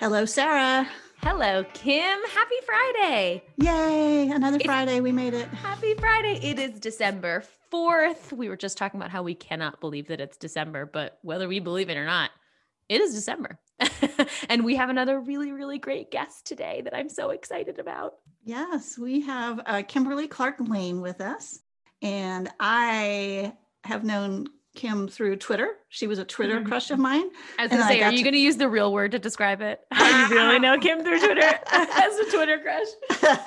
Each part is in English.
Hello, Sarah. Hello, Kim. Happy Friday. Yay, another it's, Friday. We made it. Happy Friday. It is December 4th. We were just talking about how we cannot believe that it's December, but whether we believe it or not, it is December. and we have another really, really great guest today that I'm so excited about. Yes, we have uh, Kimberly Clark Lane with us. And I have known Kim through Twitter. She was a Twitter mm-hmm. crush of mine. I was gonna say, are you to... gonna use the real word to describe it? How you really know Kim through Twitter as a Twitter crush?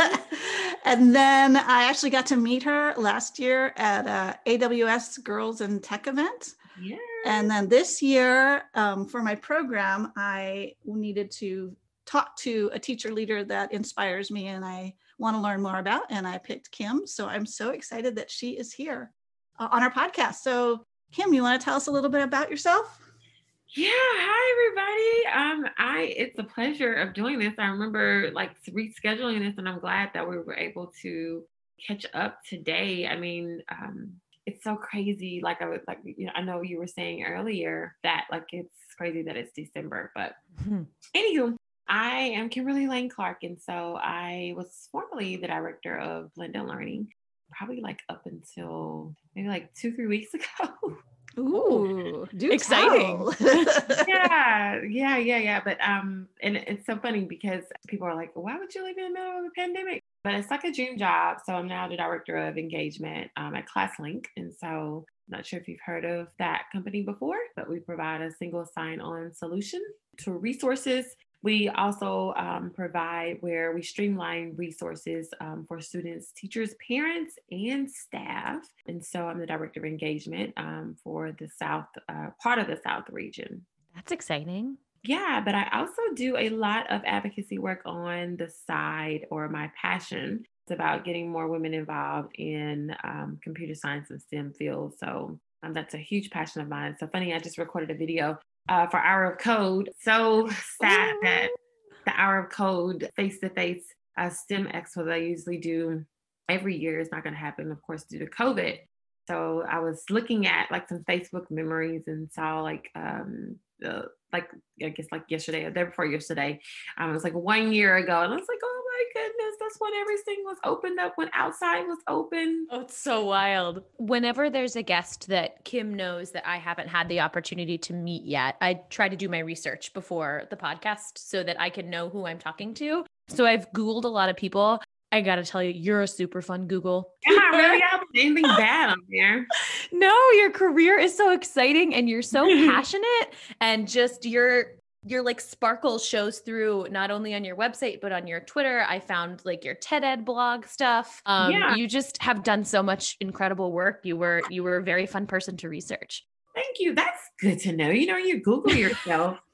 and then I actually got to meet her last year at a AWS Girls and Tech event. Yeah. And then this year, um, for my program, I needed to talk to a teacher leader that inspires me and I want to learn more about. And I picked Kim. So I'm so excited that she is here uh, on our podcast. So Kim, you want to tell us a little bit about yourself? Yeah, hi everybody. Um, I it's a pleasure of doing this. I remember like rescheduling this, and I'm glad that we were able to catch up today. I mean, um, it's so crazy. Like I was like, you know, I know you were saying earlier that like it's crazy that it's December, but mm-hmm. anywho, I am Kimberly Lane Clark, and so I was formerly the director of Blended Learning probably like up until maybe like two, three weeks ago. Ooh, do exciting. yeah, yeah, yeah, yeah. But um, and it's so funny because people are like, why would you leave in the middle of a pandemic? But it's like a dream job. So I'm now the director of engagement um, at ClassLink. And so I'm not sure if you've heard of that company before, but we provide a single sign on solution to resources we also um, provide where we streamline resources um, for students, teachers, parents, and staff. And so I'm the director of engagement um, for the South, uh, part of the South region. That's exciting. Yeah, but I also do a lot of advocacy work on the side or my passion. It's about getting more women involved in um, computer science and STEM fields. So um, that's a huge passion of mine. So funny, I just recorded a video uh, for Hour of Code. So sad that the Hour of Code face to face STEM expo that I usually do every year is not going to happen, of course, due to COVID. So I was looking at like some Facebook memories and saw like um the like I guess like yesterday or day before yesterday. Um, it was like one year ago, and I was like, oh my goodness, that's when everything was opened up, when outside was open. Oh, it's so wild. Whenever there's a guest that Kim knows that I haven't had the opportunity to meet yet, I try to do my research before the podcast so that I can know who I'm talking to. So I've Googled a lot of people. I gotta tell you, you're a super fun Google. Yeah, really have anything bad on there. No, your career is so exciting and you're so passionate and just your your like sparkle shows through not only on your website but on your Twitter. I found like your TED Ed blog stuff. Um, yeah. you just have done so much incredible work. You were you were a very fun person to research. Thank you. That's good to know. You know, you Google yourself you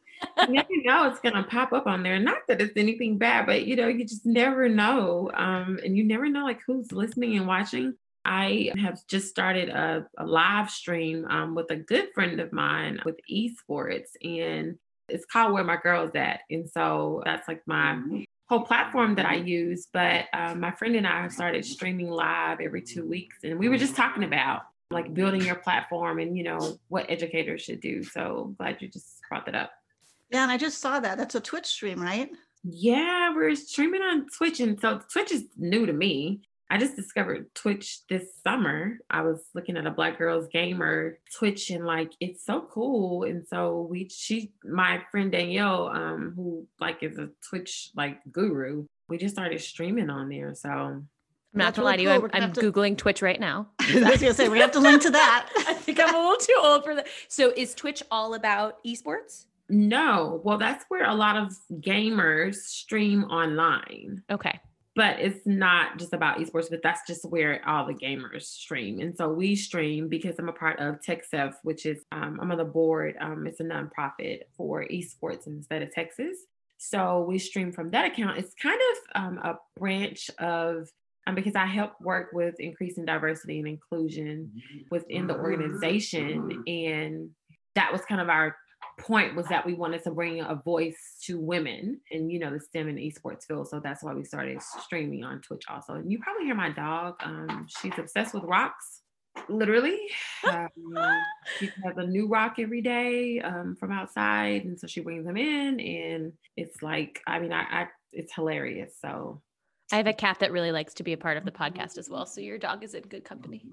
never know it's gonna pop up on there. Not that it's anything bad, but you know, you just never know. Um, and you never know like who's listening and watching. I have just started a, a live stream um, with a good friend of mine with esports, and it's called Where My Girls At. And so that's like my mm-hmm. whole platform that I use. But um, my friend and I have started streaming live every two weeks, and we were just talking about like building your platform and you know what educators should do. So glad you just brought that up. Yeah, and I just saw that. That's a Twitch stream, right? Yeah, we're streaming on Twitch. And so Twitch is new to me. I just discovered Twitch this summer. I was looking at a Black Girls Gamer Twitch and like it's so cool. And so we she my friend Danielle, um, who like is a Twitch like guru, we just started streaming on there. So I'm not gonna lie to you. I'm, I'm to... Googling Twitch right now. I was gonna say we have to link to that. I think I'm a little too old for that. So is Twitch all about esports? No, well, that's where a lot of gamers stream online. Okay. But it's not just about esports, but that's just where all the gamers stream. And so we stream because I'm a part of TexSEF, which is, um, I'm on the board. Um, it's a nonprofit for esports in the state of Texas. So we stream from that account. It's kind of um, a branch of um, because I help work with increasing diversity and inclusion within the organization. And that was kind of our point was that we wanted to bring a voice to women in you know the STEM and esports field. So that's why we started streaming on Twitch also. And you probably hear my dog. Um, she's obsessed with rocks. Literally, um, she has a new rock every day um, from outside, and so she brings them in, and it's it's like, I mean, I, I it's hilarious. So I have a cat that really likes to be a part of the podcast as well. So your dog is in good company.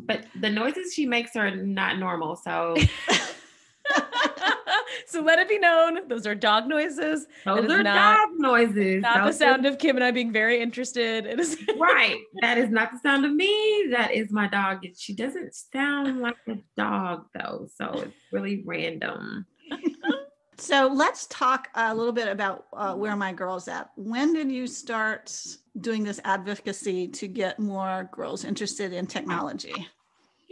But the noises she makes are not normal. So so let it be known, those are dog noises. Those are not, dog noises. Not those the sound are... of Kim and I being very interested. It is right. That is not the sound of me. That is my dog. She doesn't sound like a dog though, so it's really random. So let's talk a little bit about uh, where my girls at. When did you start doing this advocacy to get more girls interested in technology?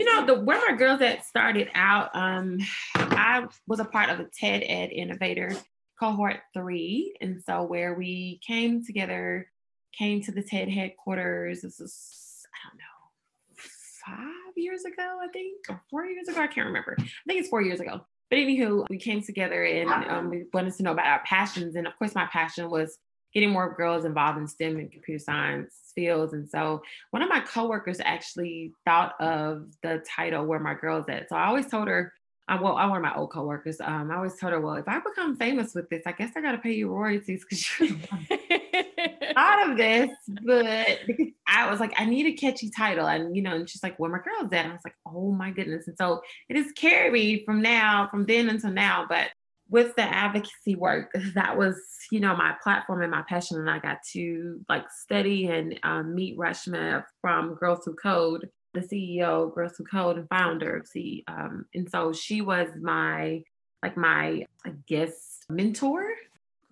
You know, the where my girls at started out, um, I was a part of the TED Ed Innovator cohort three. And so where we came together, came to the TED headquarters. This is, I don't know, five years ago, I think, or four years ago. I can't remember. I think it's four years ago. But anywho, we came together and um, we wanted to know about our passions. And of course, my passion was getting more girls involved in STEM and computer science fields. And so one of my coworkers actually thought of the title Where My Girls At. So I always told her, uh, well, I one of my old coworkers. Um, I always told her, well, if I become famous with this, I guess I got to pay you royalties because you're thought of this. But I was like, I need a catchy title, and you know, and she's like, where my girls at? And I was like, oh my goodness. And so it has carried me from now, from then until now. But with the advocacy work, that was, you know, my platform and my passion. And I got to like study and um, meet Reshma from Girls Who Code the CEO, Girls Who Code, and founder of C. Um, and so she was my like my I guess mentor.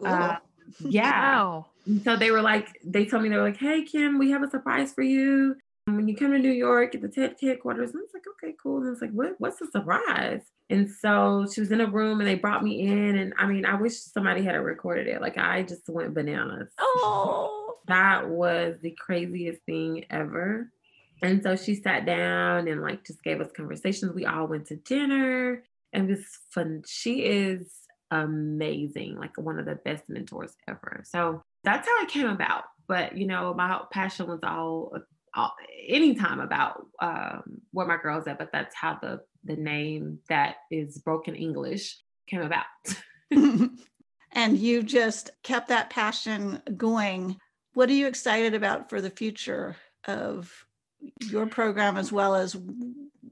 Uh, yeah. Wow. So they were like, they told me they were like, "Hey Kim, we have a surprise for you. When you come to New York at the TED headquarters." And I was like, "Okay, cool." And I was like, "What? What's the surprise?" And so she was in a room, and they brought me in. And I mean, I wish somebody had recorded it. Like I just went bananas. Oh, that was the craziest thing ever. And so she sat down and like just gave us conversations. We all went to dinner and it was fun. She is amazing, like one of the best mentors ever. So that's how it came about. But you know, my passion was all, all anytime about um, where my girls at, but that's how the the name that is broken English came about. and you just kept that passion going. What are you excited about for the future of your program as well as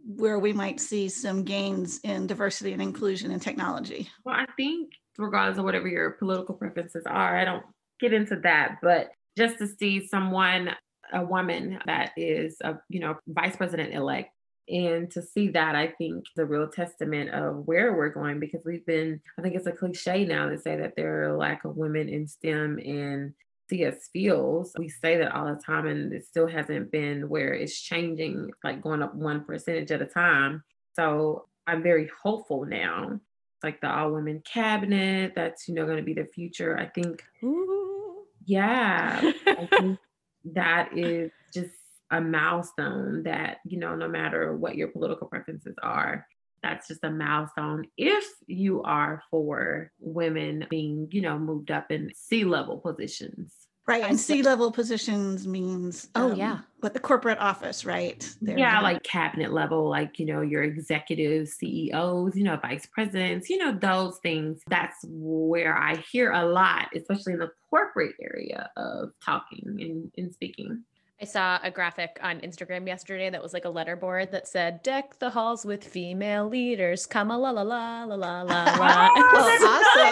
where we might see some gains in diversity and inclusion in technology? Well, I think regardless of whatever your political preferences are, I don't get into that, but just to see someone, a woman that is a you know vice president elect and to see that i think the real testament of where we're going because we've been i think it's a cliche now to say that there are a lack of women in stem and CS fields. We say that all the time, and it still hasn't been where it's changing, like going up one percentage at a time. So I'm very hopeful now. Like the all women cabinet, that's you know going to be the future. I think, Ooh. yeah, I think that is just a milestone that you know, no matter what your political preferences are, that's just a milestone if you are for women being, you know, moved up in C level positions. Right. And C level positions means, oh, um, yeah. But the corporate office, right? They're yeah, like cabinet level, like, you know, your executives, CEOs, you know, vice presidents, you know, those things. That's where I hear a lot, especially in the corporate area of talking and, and speaking. I saw a graphic on Instagram yesterday that was like a letter board that said "Deck the halls with female leaders." Come a la la la la la la la. oh, awesome!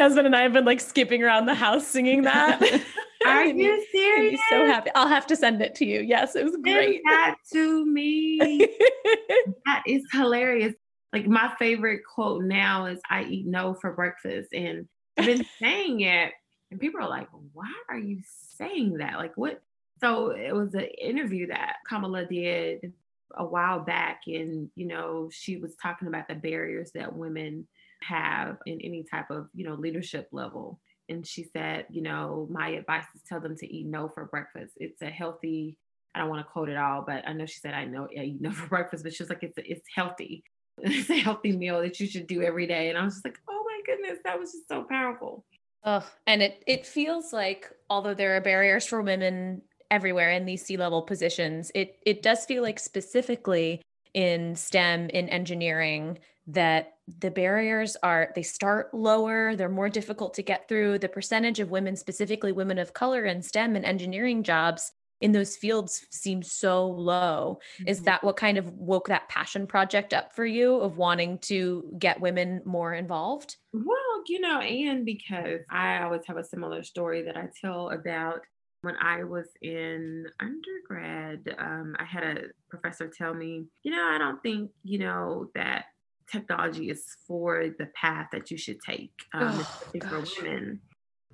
Husband and I have been like skipping around the house singing that. Are you serious? He's so happy. I'll have to send it to you. Yes, it was great. Send that to me. that is hilarious. Like my favorite quote now is "I eat no for breakfast," and I've been saying it, and people are like, "Why are you saying that? Like, what?" So it was an interview that Kamala did a while back, and you know, she was talking about the barriers that women have in any type of you know leadership level. And she said, you know, my advice is tell them to eat no for breakfast. It's a healthy. I don't want to quote it all, but I know she said I know I eat no for breakfast, but she was like, it's it's healthy. It's a healthy meal that you should do every day. And I was just like, oh my goodness, that was just so powerful. Oh, and it it feels like although there are barriers for women everywhere in these C level positions. It it does feel like specifically in STEM in engineering that the barriers are they start lower they're more difficult to get through. The percentage of women specifically women of color in stem and engineering jobs in those fields seems so low. Mm-hmm. is that what kind of woke that passion project up for you of wanting to get women more involved? Well you know and because i always have a similar story that i tell about when I was in undergrad, um, I had a professor tell me, you know, I don't think, you know, that technology is for the path that you should take, um, oh, for women.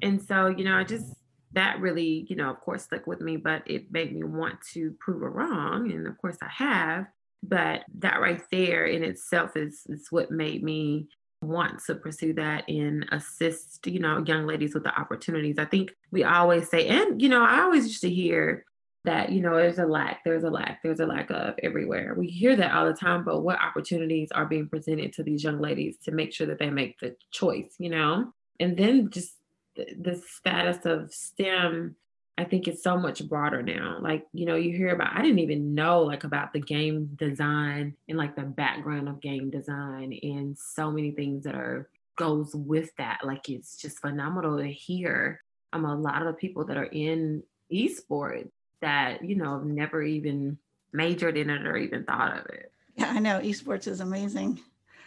And so, you know, I just, that really, you know, of course, stuck with me, but it made me want to prove it wrong. And of course, I have. But that right there in itself is, is what made me want to pursue that and assist, you know, young ladies with the opportunities. I think we always say, and, you know, I always used to hear that you know there's a lack there's a lack there's a lack of everywhere. We hear that all the time but what opportunities are being presented to these young ladies to make sure that they make the choice you know? And then just the, status of stem i think it's so much broader now. Like you know you hear about i didn't even know like about the game design and like the background of game design and so many things that are goes with that. Like it's just phenomenal to hear um, a lot of the people that are in esports that, you know, have never even majored in it or even thought of it. Yeah, I know. Esports is amazing.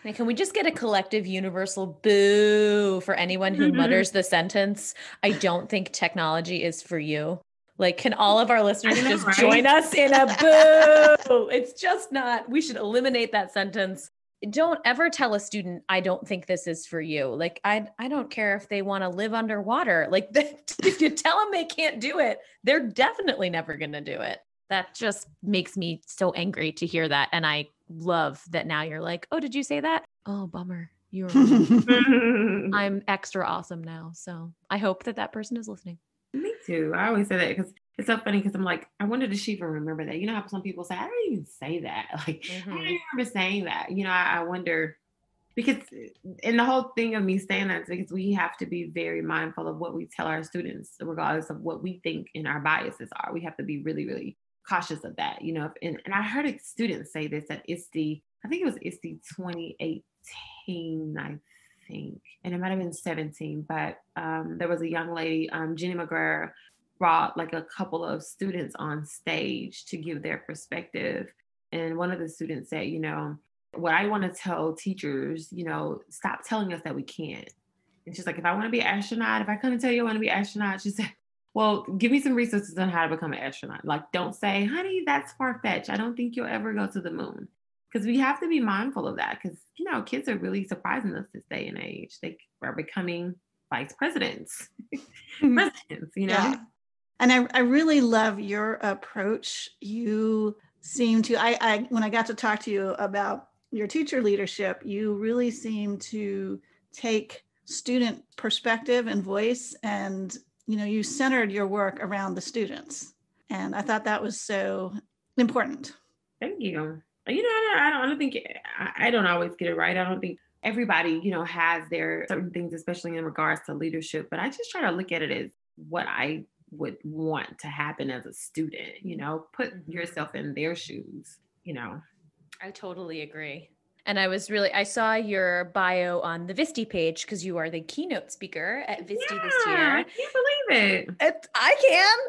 And can we just get a collective universal boo for anyone who mm-hmm. mutters the sentence, I don't think technology is for you? Like, can all of our listeners know, just right? join us in a boo? it's just not. We should eliminate that sentence don't ever tell a student i don't think this is for you. Like i i don't care if they want to live underwater. Like if you tell them they can't do it they're definitely never going to do it. That just makes me so angry to hear that and i love that now you're like oh did you say that? Oh bummer. You're i'm extra awesome now so i hope that that person is listening. Me too. I always say that because it's so funny because I'm like, I wonder does she even remember that? You know how some people say, I don't even say that. Like, mm-hmm. I don't even remember saying that. You know, I, I wonder because and the whole thing of me saying that is because we have to be very mindful of what we tell our students, regardless of what we think and our biases are. We have to be really, really cautious of that. You know, and, and I heard a student say this at ISTE, I think it was ISTE 2018, I think, and it might have been 17, but um, there was a young lady, um, Jenny Magiera, brought like a couple of students on stage to give their perspective. And one of the students said, you know, what I want to tell teachers, you know, stop telling us that we can't. And she's like, if I want to be an astronaut, if I and tell you I want to be an astronaut, she said, well, give me some resources on how to become an astronaut. Like, don't say, honey, that's far fetched. I don't think you'll ever go to the moon. Because we have to be mindful of that. Because, you know, kids are really surprising us this day and age. They are becoming vice presidents, mm-hmm. presidents, you know? Yeah. And I, I really love your approach. You seem to, I, I, when I got to talk to you about your teacher leadership, you really seem to take student perspective and voice and you know you centered your work around the students. And i thought that was so important. Thank you. You know i don't, I don't think I don't always get it right. I don't think everybody you know has their certain things especially in regards to leadership but i just try to look at it as what i would want to happen as a student you know put mm-hmm. yourself in their shoes you know i totally agree and I was really, I saw your bio on the VSTE page because you are the keynote speaker at VSTE yeah, this year. I can't believe it. it I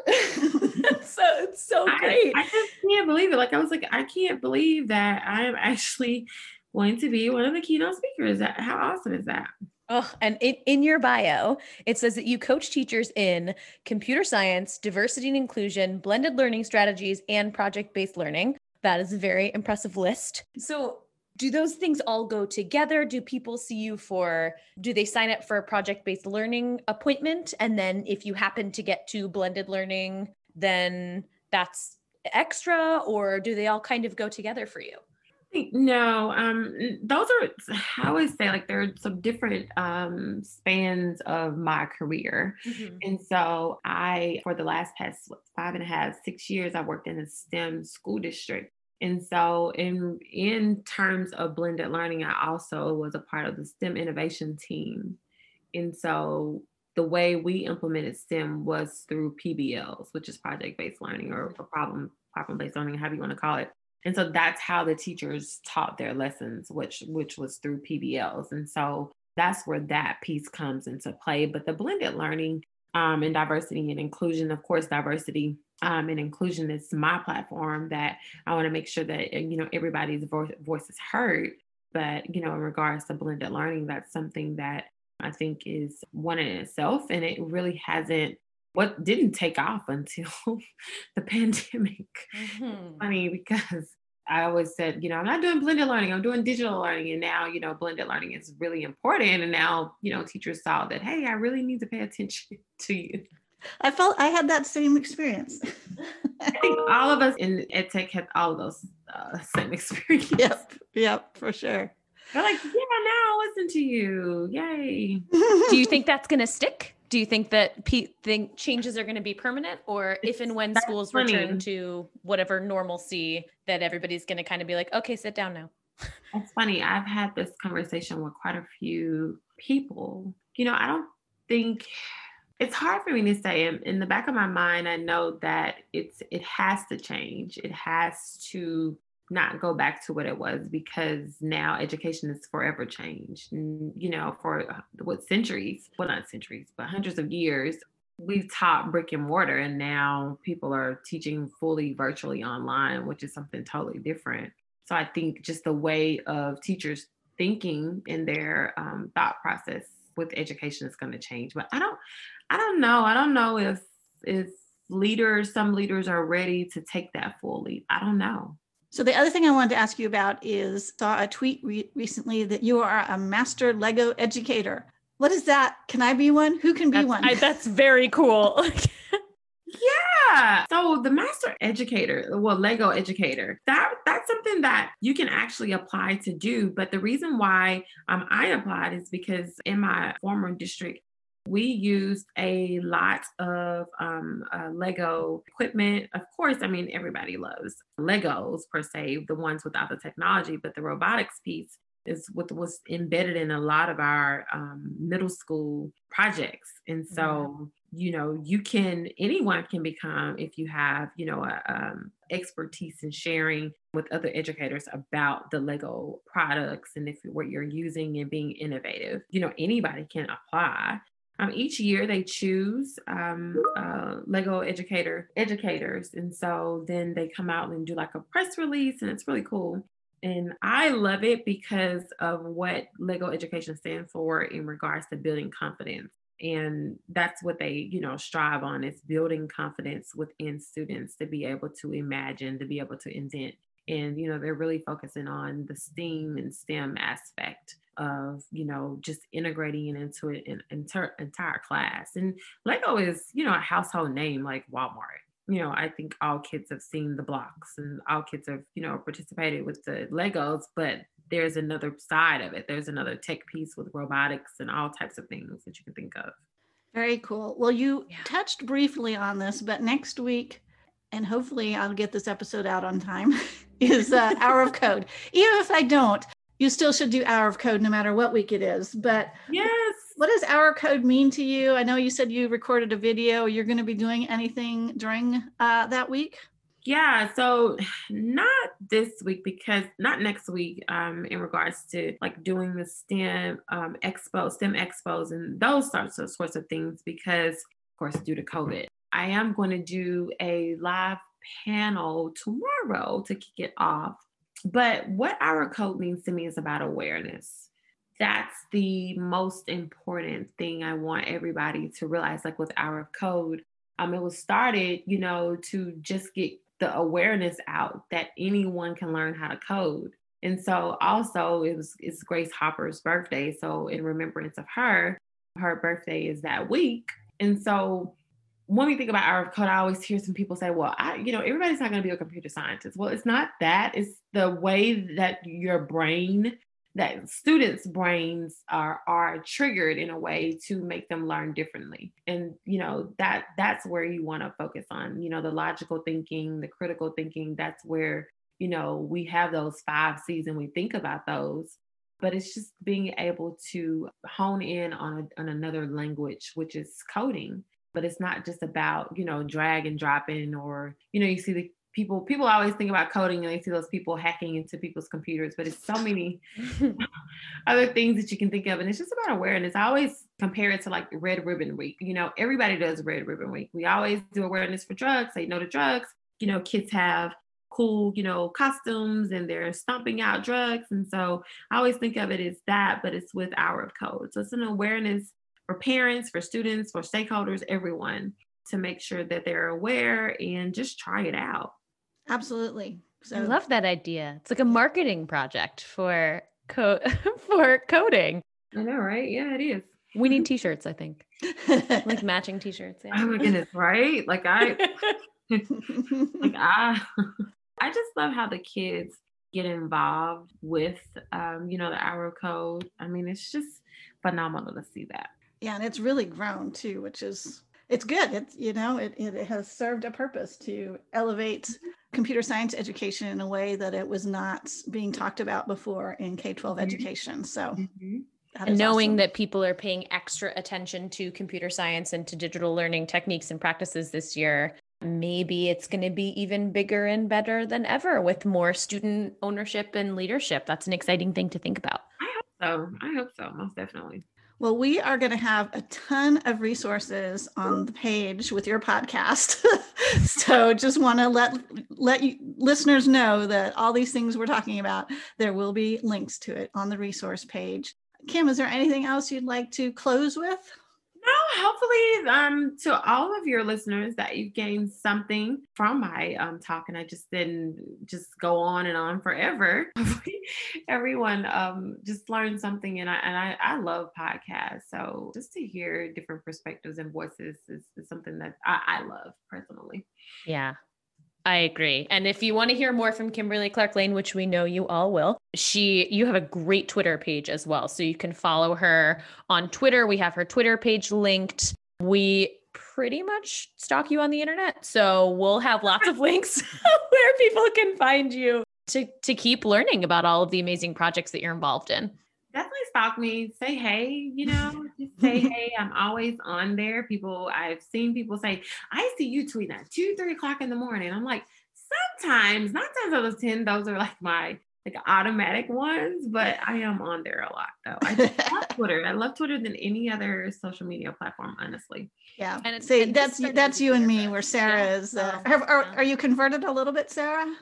can. so it's so great. I, I just can't believe it. Like I was like, I can't believe that I am actually going to be one of the keynote speakers. How awesome is that? Oh, and in, in your bio, it says that you coach teachers in computer science, diversity and inclusion, blended learning strategies, and project based learning. That is a very impressive list. So, do those things all go together? Do people see you for, do they sign up for a project based learning appointment? And then if you happen to get to blended learning, then that's extra, or do they all kind of go together for you? No, um, those are I always say like there are some different um, spans of my career, mm-hmm. and so I for the last past what, five and a half six years I worked in a STEM school district, and so in in terms of blended learning, I also was a part of the STEM innovation team, and so the way we implemented STEM was through PBLs, which is project based learning or, or problem problem based learning, however you want to call it. And so that's how the teachers taught their lessons, which which was through PBLs. And so that's where that piece comes into play. But the blended learning um, and diversity and inclusion, of course, diversity um, and inclusion is my platform that I want to make sure that you know everybody's vo- voice is heard. But you know, in regards to blended learning, that's something that I think is one in itself, and it really hasn't what didn't take off until the pandemic. Mm-hmm. Funny because I always said, you know, I'm not doing blended learning, I'm doing digital learning. And now, you know, blended learning is really important. And now, you know, teachers saw that, hey, I really need to pay attention to you. I felt I had that same experience. I think all of us in EdTech had all of those uh, same experiences. Yep, yep, for sure. They're like, yeah, now listen to you. Yay. Do you think that's going to stick? Do you think that pe- think changes are going to be permanent or if and when That's schools funny. return to whatever normalcy that everybody's going to kind of be like okay sit down now That's funny. I've had this conversation with quite a few people. You know, I don't think it's hard for me to say. In, in the back of my mind, I know that it's it has to change. It has to not go back to what it was because now education is forever changed. You know, for uh, what centuries, well, not centuries, but hundreds of years, we've taught brick and mortar, and now people are teaching fully virtually online, which is something totally different. So I think just the way of teachers thinking in their um, thought process with education is going to change. But I don't, I don't know. I don't know if if leaders, some leaders are ready to take that full leap. I don't know. So the other thing I wanted to ask you about is saw a tweet re- recently that you are a master Lego educator. What is that? Can I be one? Who can be that's, one? I, that's very cool. yeah. So the master educator, well, Lego educator, that that's something that you can actually apply to do. But the reason why um, I applied is because in my former district, we used a lot of um, uh, Lego equipment. Of course, I mean, everybody loves Legos per se, the ones without the technology, but the robotics piece is what was embedded in a lot of our um, middle school projects. And so, mm-hmm. you know, you can, anyone can become, if you have, you know, a, um, expertise in sharing with other educators about the Lego products and if what you're using and being innovative, you know, anybody can apply. Um, each year they choose um, uh, Lego educator educators, and so then they come out and do like a press release, and it's really cool. And I love it because of what Lego education stands for in regards to building confidence. And that's what they, you know, strive on is building confidence within students to be able to imagine, to be able to invent. And, you know, they're really focusing on the STEAM and STEM aspect of you know just integrating it into an inter, entire class. And lego is you know a household name like walmart. You know i think all kids have seen the blocks and all kids have you know participated with the legos but there's another side of it. There's another tech piece with robotics and all types of things that you can think of. Very cool. Well you yeah. touched briefly on this but next week and hopefully I'll get this episode out on time, is uh, Hour of Code. Even if I don't, you still should do hour of code no matter what week it is. But yes, what does hour of code mean to you? I know you said you recorded a video. You're going to be doing anything during uh, that week? Yeah, so not this week because not next week. Um, in regards to like doing the STEM um, expo, STEM expos, and those sorts of sorts of things, because of course due to COVID, I am going to do a live panel tomorrow to kick it off but what hour of code means to me is about awareness. That's the most important thing I want everybody to realize. Like with hour of code, um, it was started, you know, to just get the awareness out that anyone can learn how to code. And so also it was it's Grace Hopper's birthday. So in remembrance of her, her birthday is that week. And so when we think about hour of code, I always hear some people say, well, I, you know, everybody's not going to be a computer scientist. Well, it's not that. It's the way that your brain, that students' brains are are triggered in a way to make them learn differently. And you know, that that's where you want to focus on, you know, the logical thinking, the critical thinking, that's where, you know, we have those five C's and we think about those but it's just being able to hone in on, a, on another language which is coding but it's not just about you know drag and dropping or you know you see the people people always think about coding and they see those people hacking into people's computers but it's so many other things that you can think of and it's just about awareness. I always compare it to like red ribbon week you know everybody does red ribbon week. We always do awareness for drugs say no to drugs you know kids have cool you know costumes and they're stomping out drugs and so i always think of it as that but it's with hour of code. So it's an awareness for parents for students for stakeholders everyone to make sure that they're aware and just try it out Absolutely. So I love that idea. It's like a marketing project for co- for coding. I know, right? Yeah, it is. We need t-shirts, I think. like matching t-shirts. Yeah. Oh my goodness, right? Like I like I I just love how the kids get involved with um, you know, the hour code. I mean, it's just phenomenal to see that. Yeah, and it's really grown too, which is it's good. It's you know, it, it has served a purpose to elevate computer science education in a way that it was not being talked about before in K 12 mm-hmm. education. So, mm-hmm. and knowing awesome. that people are paying extra attention to computer science and to digital learning techniques and practices this year, maybe it's going to be even bigger and better than ever with more student ownership and leadership. That's an exciting thing to think about. I hope so. I hope so, most definitely. Well, we are going to have a ton of resources on the page with your podcast. so just want to let let you listeners know that all these things we're talking about, there will be links to it on the resource page. Kim, is there anything else you'd like to close with? No, hopefully, um, to all of your listeners that you've gained something from my um, talk, and I just didn't just go on and on forever. Everyone um, just learned something, and I and I, I love podcasts. So just to hear different perspectives and voices is, is something that I, I love personally. Yeah, I agree. And if you want to hear more from Kimberly Clark Lane, which we know you all will, she you have a great Twitter page as well. So you can follow her on Twitter. We have her Twitter page linked. We pretty much stalk you on the internet. So we'll have lots of links where people can find you to to keep learning about all of the amazing projects that you're involved in. Definitely stalk me. Say hey, you know, just say hey. I'm always on there. People, I've seen people say, I see you tweeting at two, three o'clock in the morning. I'm like, sometimes, not times out of 10, those are like my like automatic ones, but I am on there a lot though. I love Twitter. I love Twitter than any other social media platform, honestly. Yeah, and it's See, that's that's you and me. Where Sarah yeah. is. Uh, have, are, are you converted a little bit, Sarah?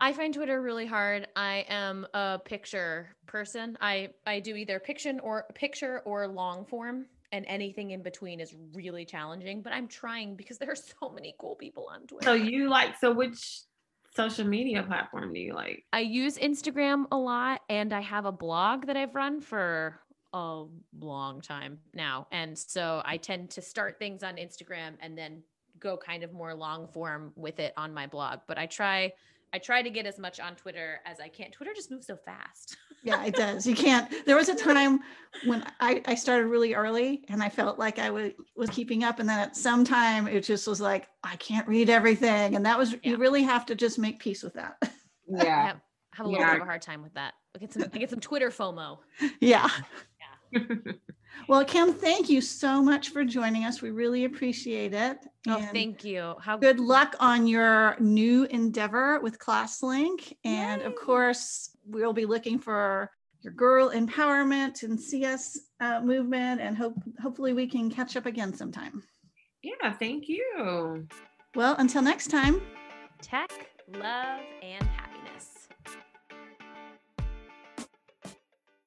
I find Twitter really hard. I am a picture person. I I do either picture or picture or long form and anything in between is really challenging, but I'm trying because there are so many cool people on Twitter. So you like so which social media platform do you like? I use Instagram a lot and I have a blog that I've run for a long time now. And so I tend to start things on Instagram and then go kind of more long form with it on my blog. But I try I try to get as much on Twitter as I can. Twitter just moves so fast. yeah, it does. You can't. There was a time when I, I started really early and I felt like I was, was keeping up. And then at some time it just was like, I can't read everything. And that was, yeah. you really have to just make peace with that. Yeah. I have, have a little yeah. bit of a hard time with that. I get some, I get some Twitter FOMO. Yeah. Yeah. Well, Kim, thank you so much for joining us. We really appreciate it. Oh, and thank you. How good luck on your new endeavor with ClassLink. And Yay. of course, we'll be looking for your girl empowerment and CS uh, movement, and hope hopefully we can catch up again sometime. Yeah, thank you. Well, until next time. Tech, love, and